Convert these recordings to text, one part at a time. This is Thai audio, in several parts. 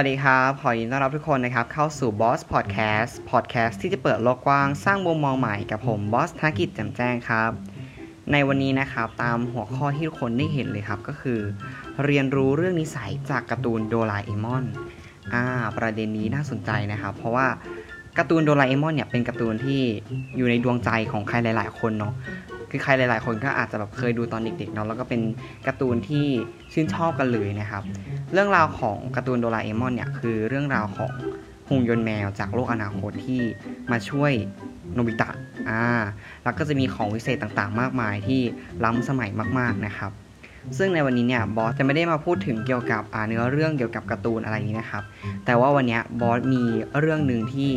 วัสดีครับ ขอยินต้อนรับทุกคนนะครับ เข้าสู่ Boss Podcast Podcast ที่จะเปิดโลกกว้างสร้างมุมมองใหม่กับผมบอสธนกิจแจ่มแจ้งครับ ในวันนี้นะครับตามหัวข้อที่ทุกคนได้เห็นเลยครับก็คือ เรียนรู้เรื่องนิสัยจากการ์ตูนโดราเอมอนอ่าประเด็นนี้น่าสนใจนะครับ เพราะว่าการ์ตูนโดราเอมอนเนี่ยเป็นการ์ตูนที่อยู่ในดวงใจของใครหลาย ๆ คนเนาะ คือใครหลาย ๆ คนก็อาจจะแบบเคยดูตอนเด็ก ๆ เนาะแล้วก็เป็นการ์ตูนที่ชื่นชอบกันเลยนะครับ เรื่องราวของการ์ตูนโดราเอมอนเนี่ยคือเรื่องราวของหุ่นยนต์แมวจากโลกอนาคตที่มาช่วยโนบิตะอ่าแล้วก็จะมีของวิเศษต่างๆ มากมายที่ล้ำสมัยมาก ๆ นะครับ ซึ่งในวันนี้เนี่ยบอสจะไม่ได้มาพูดถึงเกี่ยวกับอ่าเนื้อเรื่องเกี่ยวกับการ์ตูนอะไรนี้นะครับ แต่ว่าวันนี้บอสมีเรื่องหนึ่งที่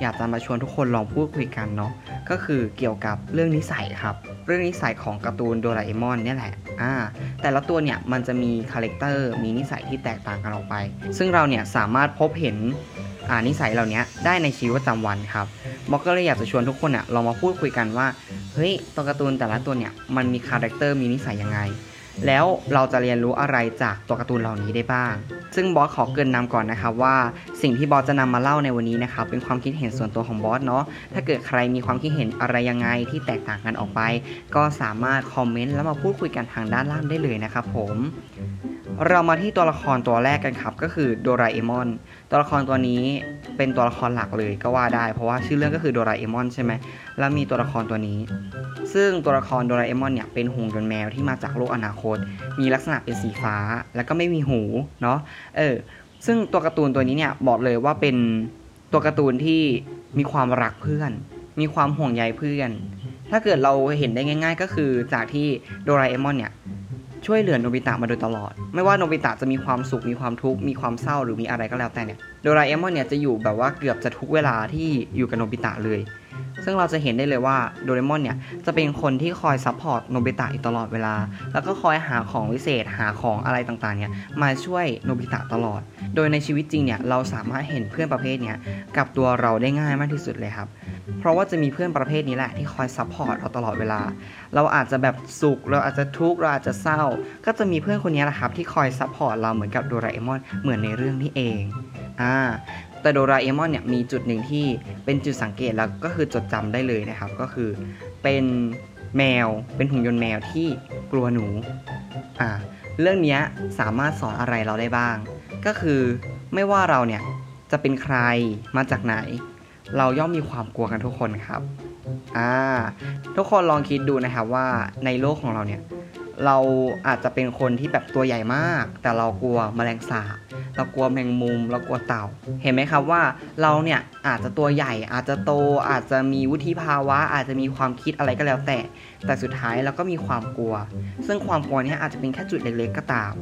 อยากจะมาชวนทุกคนลองพูดคุยกันเนาะก็คือเกี่ยวกับเรื่องนิสัยครับ เรื่องนิสัยของการ์ตูนโดราเอมอนเนี่ยแหละอ่าแต่ละตัวเนี่ยมันจะมี character มีนิสัยที่แตกต่างกันออกไป ซึ่งเราเนี่ยสามารถพบเห็นอ่านิสัยเหล่านี้ได้ในชีวิตประจำวันครับบอสก็เลยอยากจะชวนทุกคนเนี่ยลองมาพูดคุยกันว่าเฮ้ยตัวการ์ตูนแต่ละตัวเนี่ยมันมี character มีนิสัยยังไงแล้วเราจะเรียนรู้อะไรจากตัวการ์ตูนเหล่านี้ได้บ้าง ซึ่งบอสขอเกริ่นนำก่อนนะครับว่า สิ่งที่บอสจะนำมาเล่าในวันนี้นะครับเป็นความคิดเห็นส่วนตัวของบอสเนาะถ้าเกิดใครมีความคิดเห็นอะไรยังไงที่แตกต่างกันออกไป ก็สามารถคอมเมนต์แล้วมาพูดคุยกันทางด้านล่างได้เลยนะครับผมเรามาที่ตัวละครตัวแรกกันครับ ก็คือโดราเอมอน ตัวละครตัวนี้เป็นตัวละครหลักเลยก็ว่าได้ เพราะว่าชื่อเรื่องก็คือโดราเอมอนใช่ไหมแล้วมีตัวละครตัวนี้ ซึ่งตัวละครโดราเอมอนเนี่ยเป็นหุ่นยนต์แมวที่มาจากโลกอนาคต มีลักษณะเป็นสีฟ้า แล้วก็ไม่มีหูเนาะเออ ซึ่งตัวการ์ตูนตัวนี้เนี่ยบอกเลยว่าเป็นตัวการ์ตูนที่มีความรักเพื่อน มีความห่วงใยเพื่อน ถ้าเกิดเราเห็นได้ง่าย ๆ ก็คือจากที่โดราเอมอนเนี่ยช่วยเหลือโนบิตะมาโดยตลอด ไม่ว่าโนบิตะจะมีความสุข มีความทุกข์ มีความเศร้าหรือมีอะไรก็แล้วแต่เนี่ย โดราเอมอนเนี่ยจะอยู่แบบว่าเกือบจะทุกเวลาที่อยู่กับโนบิตะเลย ซึ่งเราจะเห็นได้เลยว่าโดเรมอนเนี่ยจะเป็นคนที่คอย support โนบิตะอยู่ตลอดเวลา แล้วก็คอยหาของวิเศษหาของอะไรต่างๆเนี่ยมาช่วยโนบิตะตลอด โดยในชีวิตจริงเนี่ยเราสามารถเห็นเพื่อนประเภทเนี่ยกับตัวเราได้ง่ายมากที่สุดเลยครับเพราะว่าจะมีเพื่อนประเภทนี้แหละที่คอย support เราตลอดเวลา เราอาจจะแบบสุข เราอาจจะทุกข์ เราอาจจะเศร้า ก็จะมีเพื่อนคนนี้แหละครับที่คอย support เราเหมือนกับโดราเอมอนเหมือนในเรื่องนี้เอง อ่า แต่โดราเอมอนเนี่ยมีจุดหนึ่งที่เป็นจุดสังเกตแล้วก็คือจดจำได้เลยนะครับ ก็คือเป็นแมวเป็นหุ่นยนต์แมวที่กลัวหนูอ่าเรื่องนี้สามารถสอนอะไรเราได้บ้าง ก็คือไม่ว่าเราเนี่ยจะเป็นใครมาจากไหน เราย่อมมีความกลัวกันทุกคนครับอ่าทุกคนลองคิดดูนะครับว่าในโลกของเราเนี่ยเราอาจจะเป็นคนที่แบบตัวใหญ่มาก แต่เรากลัวแมลงสาบ เรากลัวแมงมุม เรากลัวเต่า เห็นไหมครับว่าเราเนี่ยอาจจะตัวใหญ่อาจจะโตอาจจะมีวุฒิภาวะ อาจจะมีความคิดอะไรก็แล้วแต่ แต่สุดท้ายเราก็มีความกลัว ซึ่งความกลัวนี่ยอาจจะเป็นแค่จุดเล็กๆก็ตาม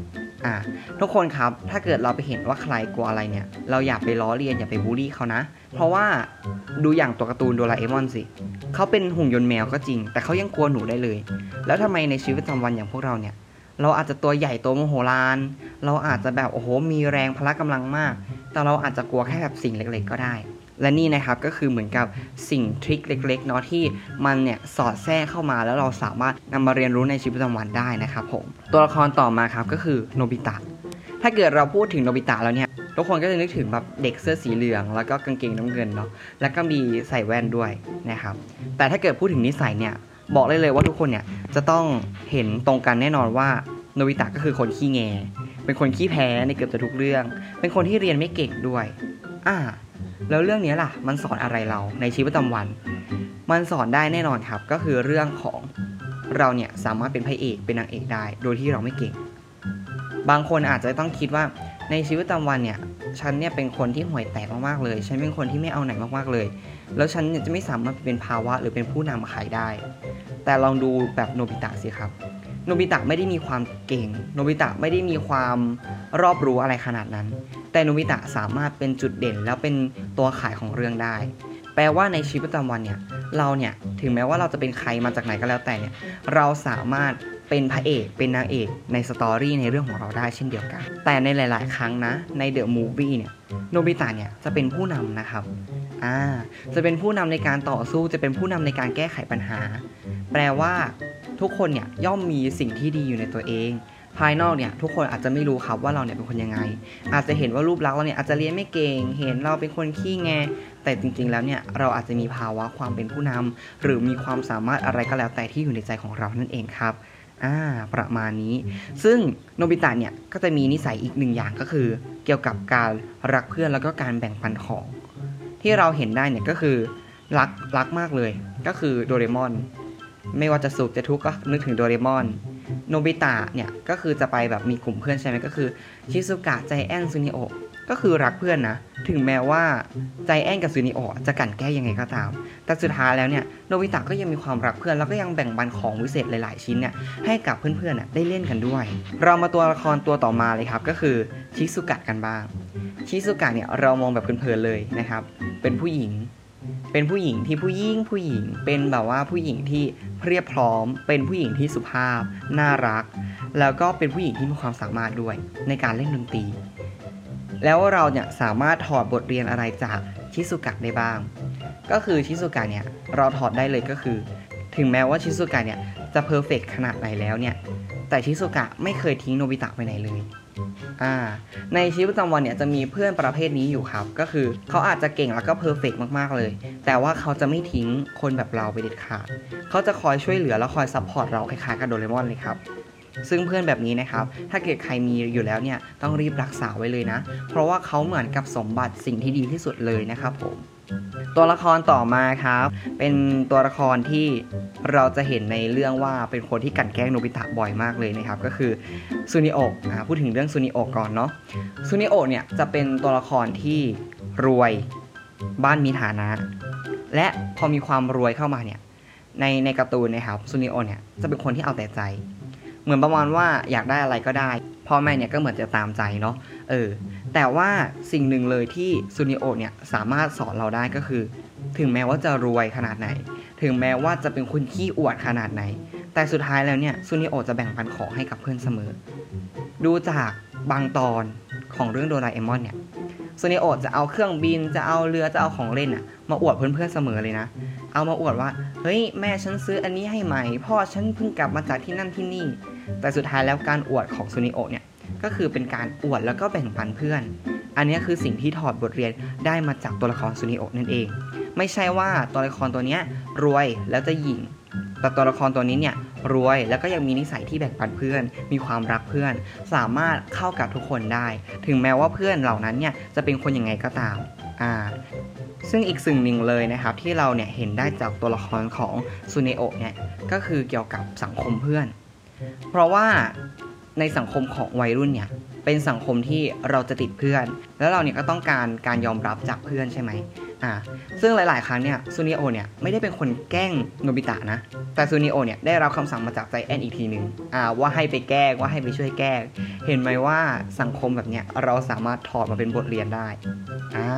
อ่าทุกคนครับถ้าเกิดเราไปเห็นว่าใครกลัวอะไรเนี่ย เราอย่าไปล้อเลียนอย่าไปบูลลี่เขานะ เพราะว่าดูอย่างตัวการ์ตูนโดราเอมอนสิเขาเป็นหุ่นยนต์แมวก็จริง แต่เขายังกลัวหนูได้เลย แล้วทำไมในชีวิตประจำวันอย่างพวกเราเนี่ย เราอาจจะตัวใหญ่โตมโหฬารเราอาจจะแบบโอ้โหมีแรงพละกำลังมาก แต่เราอาจจะกลัวแค่แบบสิ่งเล็กๆ ก็ได้ และนี่นะครับก็คือเหมือนกับสิ่งทริคเล็กๆเนาะที่มันเนี่ยสอดแทรกเข้ามาแล้วเราสามารถนำมาเรียนรู้ในชีวิตประจำวันได้นะครับผมตัวละครต่อมาครับก็คือโนบิตะถ้าเกิดเราพูดถึงโนบิตะแล้วเนี่ยทุกคนก็จะนึกถึงแบบเด็กเสื้อสีเหลือง แล้วก็กางเกงน้ำเงินเนาะแล้วก็มีใส่แว่นด้วยนะครับแต่ถ้าเกิดพูดถึงนิสัยเนี่ยบอกได้เลยว่าทุกคนเนี่ยจะต้องเห็นตรงกันแน่นอนว่า โนบิตะก็คือคนขี้แง เป็นคนขี้แพ้ในเกือบจะทุกเรื่อง เป็นคนที่เรียนไม่เก่งด้วย อ่า แล้วเรื่องนี้ล่ะ มันสอนอะไรเราในชีวิตประจำวัน มันสอนได้แน่นอนครับ ก็คือเรื่องของเราเนี่ยสามารถเป็นพระเอกเป็นนางเอกได้ โดยที่เราไม่เก่ง บางคนอาจจะต้องคิดว่าในชีวิตประจำวันเนี่ย ฉันเนี่ยเป็นคนที่ห่วยแตกมากๆเลย ฉันเป็นคนที่ไม่เอาไหนมากๆเลย แล้วฉันเนี่ยจะไม่สามารถเป็นภาวะหรือเป็นผู้นำใครได้ แต่ลองดูแบบโนบิตะสิครับ โนบิตะไม่ได้มีความเก่ง โนบิตะไม่ได้มีความรอบรู้อะไรขนาดนั้น แต่โนบิตะสามารถเป็นจุดเด่นแล้วเป็นตัวขายของเรื่องได้ แปลว่าในชีวิตประจำวันเนี่ย เราเนี่ยถึงแม้ว่าเราจะเป็นใครมาจากไหนก็แล้วแต่เนี่ย เราสามารถเป็นพระเอก เป็นนางเอกในสตอรี่ในเรื่องของเราได้เช่นเดียวกัน แต่ในหลาย ๆ ครั้งนะ ในเดอะมูฟวี่เนี่ย โนบิตะเนี่ยจะเป็นผู้นำนะครับอ่าจะเป็นผู้นำในการต่อสู้ จะเป็นผู้นำในการแก้ไขปัญหา แปลว่า ทุกคนเนี่ยย่อมมีสิ่งที่ดีอยู่ในตัวเอง ภายนอกเนี่ยทุกคนอาจจะไม่รู้ครับว่าเราเนี่ยเป็นคนยังไง อาจจะเห็นว่ารูปลักษณ์เราเนี่ยอาจจะเรียนไม่เก่ง เห็นเราเป็นคนขี้แง แต่จริงๆแล้วเนี่ยเราอาจจะมีภาวะความเป็นผู้นำหรือมีความสามารถอะไรก็แล้วแต่ที่อยู่ในใจของเรานั่นเองครับอ่าประมาณนี้ ซึ่งโนบิตะเนี่ยก็จะมีนิสัยอีกหนึ่งอย่างก็คือ เกี่ยวกับการรักเพื่อนแล้วก็การแบ่งปันของ ที่เราเห็นได้เนี่ยก็คือรักรักมากเลย ก็คือโดเรมอน ไม่ว่าจะสุขจะทุกข์ก็นึกถึงโดเรมอน โนบิตะเนี่ยก็คือจะไปแบบมีกลุ่มเพื่อนใช่ไหมก็คือชิซุกะใจแอนซูนิโอะก็คือรักเพื่อนนะ ถึงแม้ว่าใจแอนกับซูนิโอะจะกันแก้ยังไงก็ตาม แต่สุดท้ายแล้วเนี่ยโนบิตะก็ยังมีความรักเพื่อนแล้วก็ยังแบ่งปันของวิเศษหลาย ๆ ชิ้นเนี่ยให้กับเพื่อนๆได้เล่นกันด้วย เรามาตัวละครตัวต่อมาเลยครับก็คือชิซุกะกันบ้าง ชิซุกะเนี่ยเรามองแบบเพลินๆเลยนะครับ เป็นผู้หญิง เป็นผู้หญิงที่ผู้ยิ่งผู้หญิง เป็นแบบว่าผู้หญิงที่เรียบพร้อม เป็นผู้หญิงที่สุภาพ น่ารัก แล้วก็เป็นผู้หญิงที่มีความสามารถด้วยในการเล่นดนตรี แล้วเราเนี่ยสามารถถอดบทเรียนอะไรจากชิซุกะได้บ้าง ก็คือชิซุกะเนี่ยเราถอดได้เลยก็คือ ถึงแม้ว่าชิซุกะเนี่ยจะ perfect ขนาดไหนแล้วเนี่ยแต่ชิซุกะไม่เคยทิ้งโนบิตะไปไหนเลย อ่าในชีวิตประจำวันเนี่ยจะมีเพื่อนประเภทนี้อยู่ครับ ก็คือเขาอาจจะเก่งแล้วก็ perfect มากๆเลย แต่ว่าเขาจะไม่ทิ้งคนแบบเราไปเด็ดขาดเขาจะคอยช่วยเหลือและคอย support เราคล้ายๆกับโดเรมอนเลยครับซึ่งเพื่อนแบบนี้นะครับ ถ้าเกิดใครมีอยู่แล้วเนี่ย ต้องรีบรักษาไว้เลยนะ เพราะว่าเขาเหมือนกับสมบัติสิ่งที่ดีที่สุดเลยนะครับผม ตัวละครต่อมาครับ เป็นตัวละครที่เราจะเห็นในเรื่องว่าเป็นคนที่กันแกล้งโนบิตะบ่อยมากเลยนะครับ ก็คือซูนิโอะอ่าพูดถึงเรื่องซูนิโอะก่อนเนาะซูนิโอะเนี่ยจะเป็นตัวละครที่รวยบ้านมีฐานะ และพอมีความรวยเข้ามาเนี่ยในในการ์ตูนนะครับซูนิโอะเนี่ยจะเป็นคนที่เอาแต่ใจ เหมือนประมาณว่าอยากได้อะไรก็ได้พ่อแม่เนี่ยก็เหมือนจะตามใจเนาะเออ แต่ว่าสิ่งหนึ่งเลยที่ซูนิโอเนี่ยสามารถสอนเราได้ก็คือ ถึงแม้ว่าจะรวยขนาดไหน ถึงแม้ว่าจะเป็นคนขี้อวดขนาดไหน แต่สุดท้ายแล้วเนี่ยซูนิโอจะแบ่งปันของให้กับเพื่อนเสมอ ดูจากบางตอนของเรื่องโดราเอมอนเนี่ยซูนิโอจะเอาเครื่องบินจะเอาเรือจะเอาของเล่นอะมาอวดเพื่อนๆเสมอเลยนะ เอามาอวดว่า เฮ้ยแม่ฉันซื้ออันนี้ให้ใหม่ พ่อฉันเพิ่งกลับมาจากที่นั่นที่นี่ แต่สุดท้ายแล้วการอวดของซูนิโอเนี่ย ก็คือเป็นการอวดแล้วก็แบ่งปันเพื่อน อันนี้คือสิ่งที่ถอดบทเรียนได้มาจากตัวละครซูนิโอนั่นเอง ไม่ใช่ว่าตัวละครตัวนี้รวยแล้วจะหยิ่งแต่ตัวละครตัวนี้เนี่ยรวยแล้วก็ยังมีนิสัยที่แบ่งปันเพื่อน มีความรักเพื่อน สามารถเข้ากับทุกคนได้ ถึงแม้ว่าเพื่อนเหล่านั้นเนี่ยจะเป็นคนยังไงก็ตามอ่าซึ่งอีกสิ่งหนึ่งเลยนะครับที่เราเนี่ยเห็นได้จากตัวละครของซูเนโอะเนี่ยก็คือเกี่ยวกับสังคมเพื่อน เพราะว่า ในสังคมของวัยรุ่นเนี่ยเป็นสังคมที่เราจะติดเพื่อน แล้วเราเนี่ยก็ต้องการการยอมรับจากเพื่อนใช่ไหม อ่าซึ่งหลาย ๆ ครั้งเนี่ยซูนิโอเนี่ยไม่ได้เป็นคนแกล้งโนบิตะนะ แต่ซูนิโอเนี่ยได้รับคำสั่งมาจากใจแอนอีกทีหนึ่งอ่าว่าให้ไปแกล้งว่าให้ไปช่วยแกล้งเห็นไหมว่าสังคมแบบเนี้ยเราสามารถถอดมาเป็นบทเรียนได้อ่า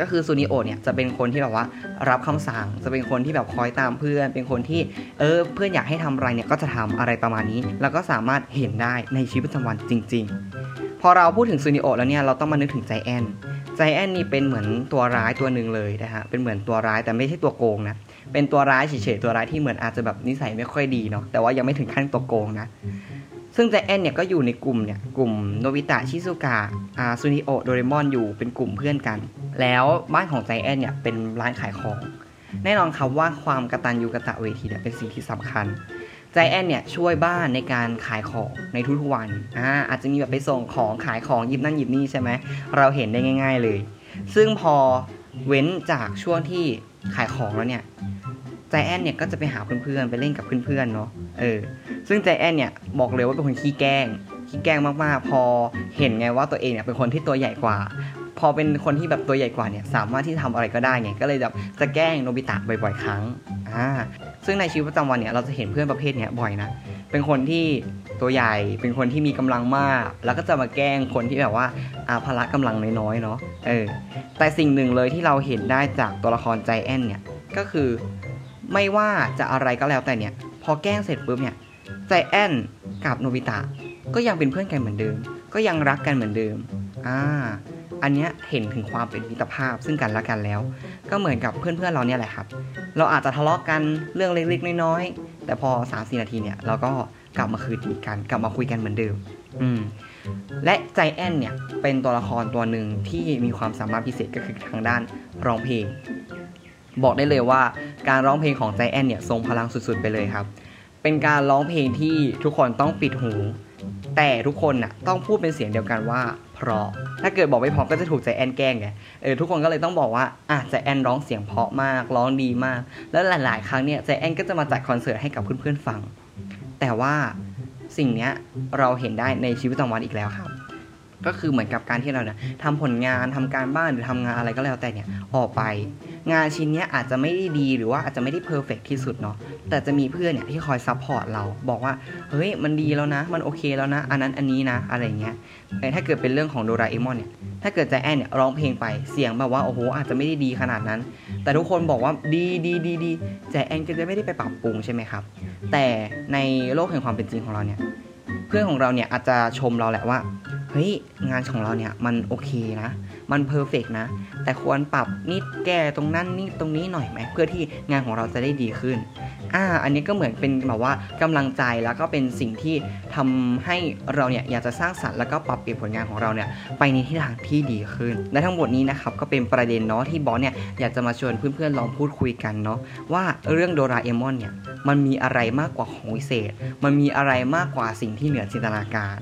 ก็คือซูนิโอเนี่ยจะเป็นคนที่แบบว่ารับคำสั่งจะเป็นคนที่แบบคอยตามเพื่อน เป็นคนที่เออเพื่อนอยากให้ทำอะไรเนี่ยก็จะทำอะไรประมาณนี้ แล้วก็สามารถเห็นได้ในชีวิตประจำวันจริง ๆ พอเราพูดถึงซูนิโอแล้วเนี่ยเราต้องมานึกถึงไจแอน ท์ ไจแอนท์นี่เป็นเหมือนตัวร้ายตัวหนึ่งเลยนะฮะ เป็นเหมือนตัวร้ายแต่ไม่ใช่ตัวโกงนะ เป็นตัวร้ายเฉยๆตัวร้ายที่เหมือนอาจจะแบบนิสัยไม่ค่อยดีเนาะ แต่ว่ายังไม่ถึงขั้นตัวโกงนะ ซึ่งใจแอนเนี่ยก็อยู่ในกลุ่มเนี่ยกลุ่มโนบิตะชิซุกะอาซูนิโอโดเรมอนอยู่เป็นกลุ่มเพื่อนกัน แล้วบ้านของใจแอนเนี่ยเป็นร้านขายของ แน่นอนครับว่าความกระตัญญูกะตะเวทีเนี่ยเป็นสิ่งที่สำคัญ จแอนเนี่ยช่วยบ้านในการขายของในทุกๆวันอ่าอาจจะมีแบบไปส่งของขายของหยิบนั่นหยิบนี่ใช่ไหมเราเห็นได้ง่าย ๆเลย ซึ่งพอเว้นจากช่วงที่ขายของแล้วเนี่ยใจแอนเนี่ยก็จะไปหาเพื่อนๆไปเล่นกับเพื่อนๆเนาะเออซึ่งใจแอนเนี่ยบอกเลยว่าเป็นคนขี้แกล้งขี้แกล้งมากๆ พอเห็นไงว่าตัวเองเนี่ยเป็นคนที่ตัวใหญ่กว่า พอเป็นคนที่แบบตัวใหญ่กว่าเนี่ยสามารถที่ทำอะไรก็ได้ไงก็เลยแบบจะแกล้งโนบิตะบ่อยๆ ครั้งอ่า ซึ่งในชีวิตประจำวันเนี่ยเราจะเห็นเพื่อนประเภทเนี้ยบ่อยนะ เป็นคนที่ตัวใหญ่ เป็นคนที่มีกำลังมาก แล้วก็จะมาแกล้งคนที่แบบว่าอาพละกำลังน้อยๆเนาะ เออ แต่สิ่งหนึ่งเลยที่เราเห็นได้จากตัวละครใจแอนเนี่ย ก็คือไม่ว่าจะอะไรก็แล้วแต่เนี่ย พอแกล้งเสร็จปุ๊บเนี่ยใจแอนกับโนบิตะก็ยังเป็นเพื่อนกันเหมือนเดิม ก็ยังรักกันเหมือนเดิม อ่า อันเนี้ยเห็นถึงความเป็นมิตรภาพซึ่งกันและกันแล้ว ก็เหมือนกับเพื่อนๆเราเนี่ยแหละครับ เราอาจจะทะเลาะกันเรื่องเล็กๆน้อยๆแต่พอ3 4นาทีเนี่ยเราก็กลับมาคืนดีกันกลับมาคุยกันเหมือนเดิม อืมและใจแอนเนี่ยเป็นตัวละครตัวหนึ่งที่มีความสามารถพิเศษก็คือทางด้านร้องเพลง บอกได้เลยว่าการร้องเพลงของใจแอนเนี่ยทรงพลังสุดๆไปเลยครับ เป็นการร้องเพลงที่ทุกคนต้องปิดหู แต่ทุกคนน่ะต้องพูดเป็นเสียงเดียวกันว่า เพราะ ถ้าเกิดบอกไม่เพราะก็จะถูกใจแอนแกล้งไงเออทุกคนก็เลยต้องบอกว่าอะใจแอนร้องเสียงเพราะมากร้องดีมาก แล้วหลาย ๆ ครั้งเนี่ยไจแอนท์ก็จะมาจัดคอนเสิร์ตให้กับเพื่อน ๆ ฟัง แต่ว่าสิ่งเนี้ยเราเห็นได้ในชีวิตประจำวันอีกแล้วครับ ก็คือเหมือนกับการที่เราเนี่ยทำผลงานทำการบ้านหรือทำงานอะไรก็แล้วแต่เนี่ยออกไป งานชิ้นนี้อาจจะไม่ได้ดีหรือว่าอาจจะไม่ได้ perfect ที่สุดเนาะแต่จะมีเพื่อนเนี่ยที่คอย support เราบอกว่าเฮ้ยมันดีแล้วนะ มันโอเคแล้วนะ อันนั้นอันนี้นะอะไรเงี้ยแต่ถ้าเกิดเป็นเรื่องของโดราเอมอนเนี่ยถ้าเกิดไจแอนท์เนี่ยร้องเพลงไปเสียงแบบว่าโอ้โหอาจจะไม่ได้ดีขนาดนั้น แต่ทุกคนบอกว่าดีดีดีดีใจแอนก็จะไม่ได้ไปปรับปรุงใช่ไหมครับแต่ในโลกแห่งความเป็นจริงของเราเนี่ยเพื่อนของเราเนี่ยอาจจะชมเราแหละว่าเฮ้ยงานของเราเนี่ยมันโอเคนะ มันเพอร์เฟกนะ แต่ควรปรับนิดแก้ตรงนั้นนี่ตรงนี้หน่อยไหมเพื่อที่งานของเราจะได้ดีขึ้น อ่าอันนี้ก็เหมือนเป็นแบบว่ากำลังใจแล้วก็เป็นสิ่งที่ทำให้เราเนี่ยอยากจะสร้างสรรค์แล้วก็ปรับเปลี่ยนผลงานของเราเนี่ยไปในทิศทางที่ดีขึ้น และทั้งหมดนี้นะครับก็เป็นประเด็นเนาะที่บอสเนี่ยอยากจะมาชวนเพื่อนๆลองพูดคุยกันเนาะว่าเรื่องโดราเอมอนเนี่ยมันมีอะไรมากกว่าของวิเศษ มันมีอะไรมากกว่าสิ่งที่เหนือจินตนาการ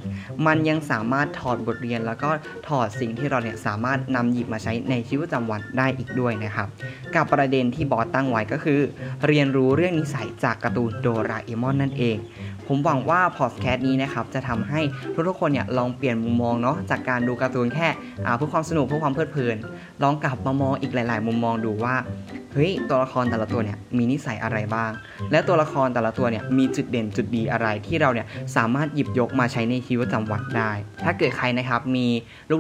มันยังสามารถถอดบทเรียนแล้วก็ถอดสิ่งที่เราเนี่ยสามารถนำหยิบมาใช้ในชีวิตประจำวันได้อีกด้วยนะครับ กับประเด็นที่บอสตั้งไว้ก็คือ เรียนรู้เรื่องนิสัยจากการ์ตูนโดราเอมอนนั่นเอง ผมหวังว่าพอดแคสต์นี้นะครับจะทำให้ทุกๆคนเนี่ยลองเปลี่ยนมุมมองเนาะจากการดูการ์ตูนแค่เพื่อความสนุกเพื่อความเพลิดเพลิน ลองกลับมามองอีกหลาย ๆ มุมมองดูว่าเฮ้ยตัวละครแต่ละตัวเนี่ยมีนิสัยอะไรบ้าง และตัวละครแต่ละตัวเนี่ยมีจุดเด่นจุดดีอะไรที่เราเนี่ยสามารถหยิบยกมาใช้ในชีวิตประจำวันได้ ถ้าเกิดใครนะครับมี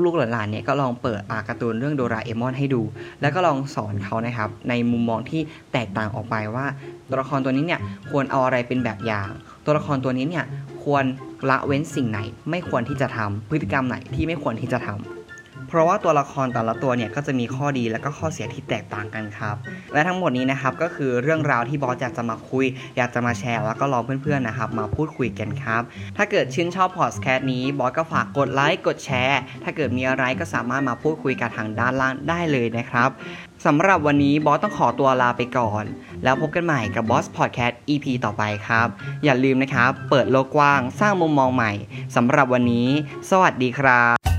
ลูกๆหลานๆเนี่ยก็ลองเปิดอาการ์ตูนเรื่องโดราเอมอนให้ดู แล้วก็ลองสอนเขานะครับในมุมมองที่แตกต่างออกไปว่า ตัวละครตัวนี้เนี่ยควรเอาอะไรเป็นแบบอย่าง ตัวละครตัวนี้เนี่ยควรละเว้นสิ่งไหน ไม่ควรที่จะทำพฤติกรรมไหนที่ไม่ควรที่จะทำเพ ราะว่าตัวละครแต่ละตัวเนี่ยก็จะมีข้อดีและก็ข้อเสียที่แตกต่างกันครับ และทั้งหมดนี้นะครับก็คือเรื่องราวที่บอสอยากจะมาคุย อยากจะมาแชร์ แล้วก็รอเพื่อนๆนะครับมาพูดคุยกันครับ ถ้าเกิดชื่นชอบพอดแคสต์นี้บอสก็ฝากกดไลค์กดแชร์ ถ้าเกิดมีอะไรก็สามารถมาพูดคุยกันทางด้านล่างได้เลยนะครับสำหรับวันนี้บอสต้องขอตัวลาไปก่อน แล้วพบกันใหม่กับบอสพอดแคสต์ EP ต่อไปครับ อย่าลืมนะครับ เปิดโลกกว้างสร้างมุมมองใหม่สำหรับวันนี้ สวัสดีครับ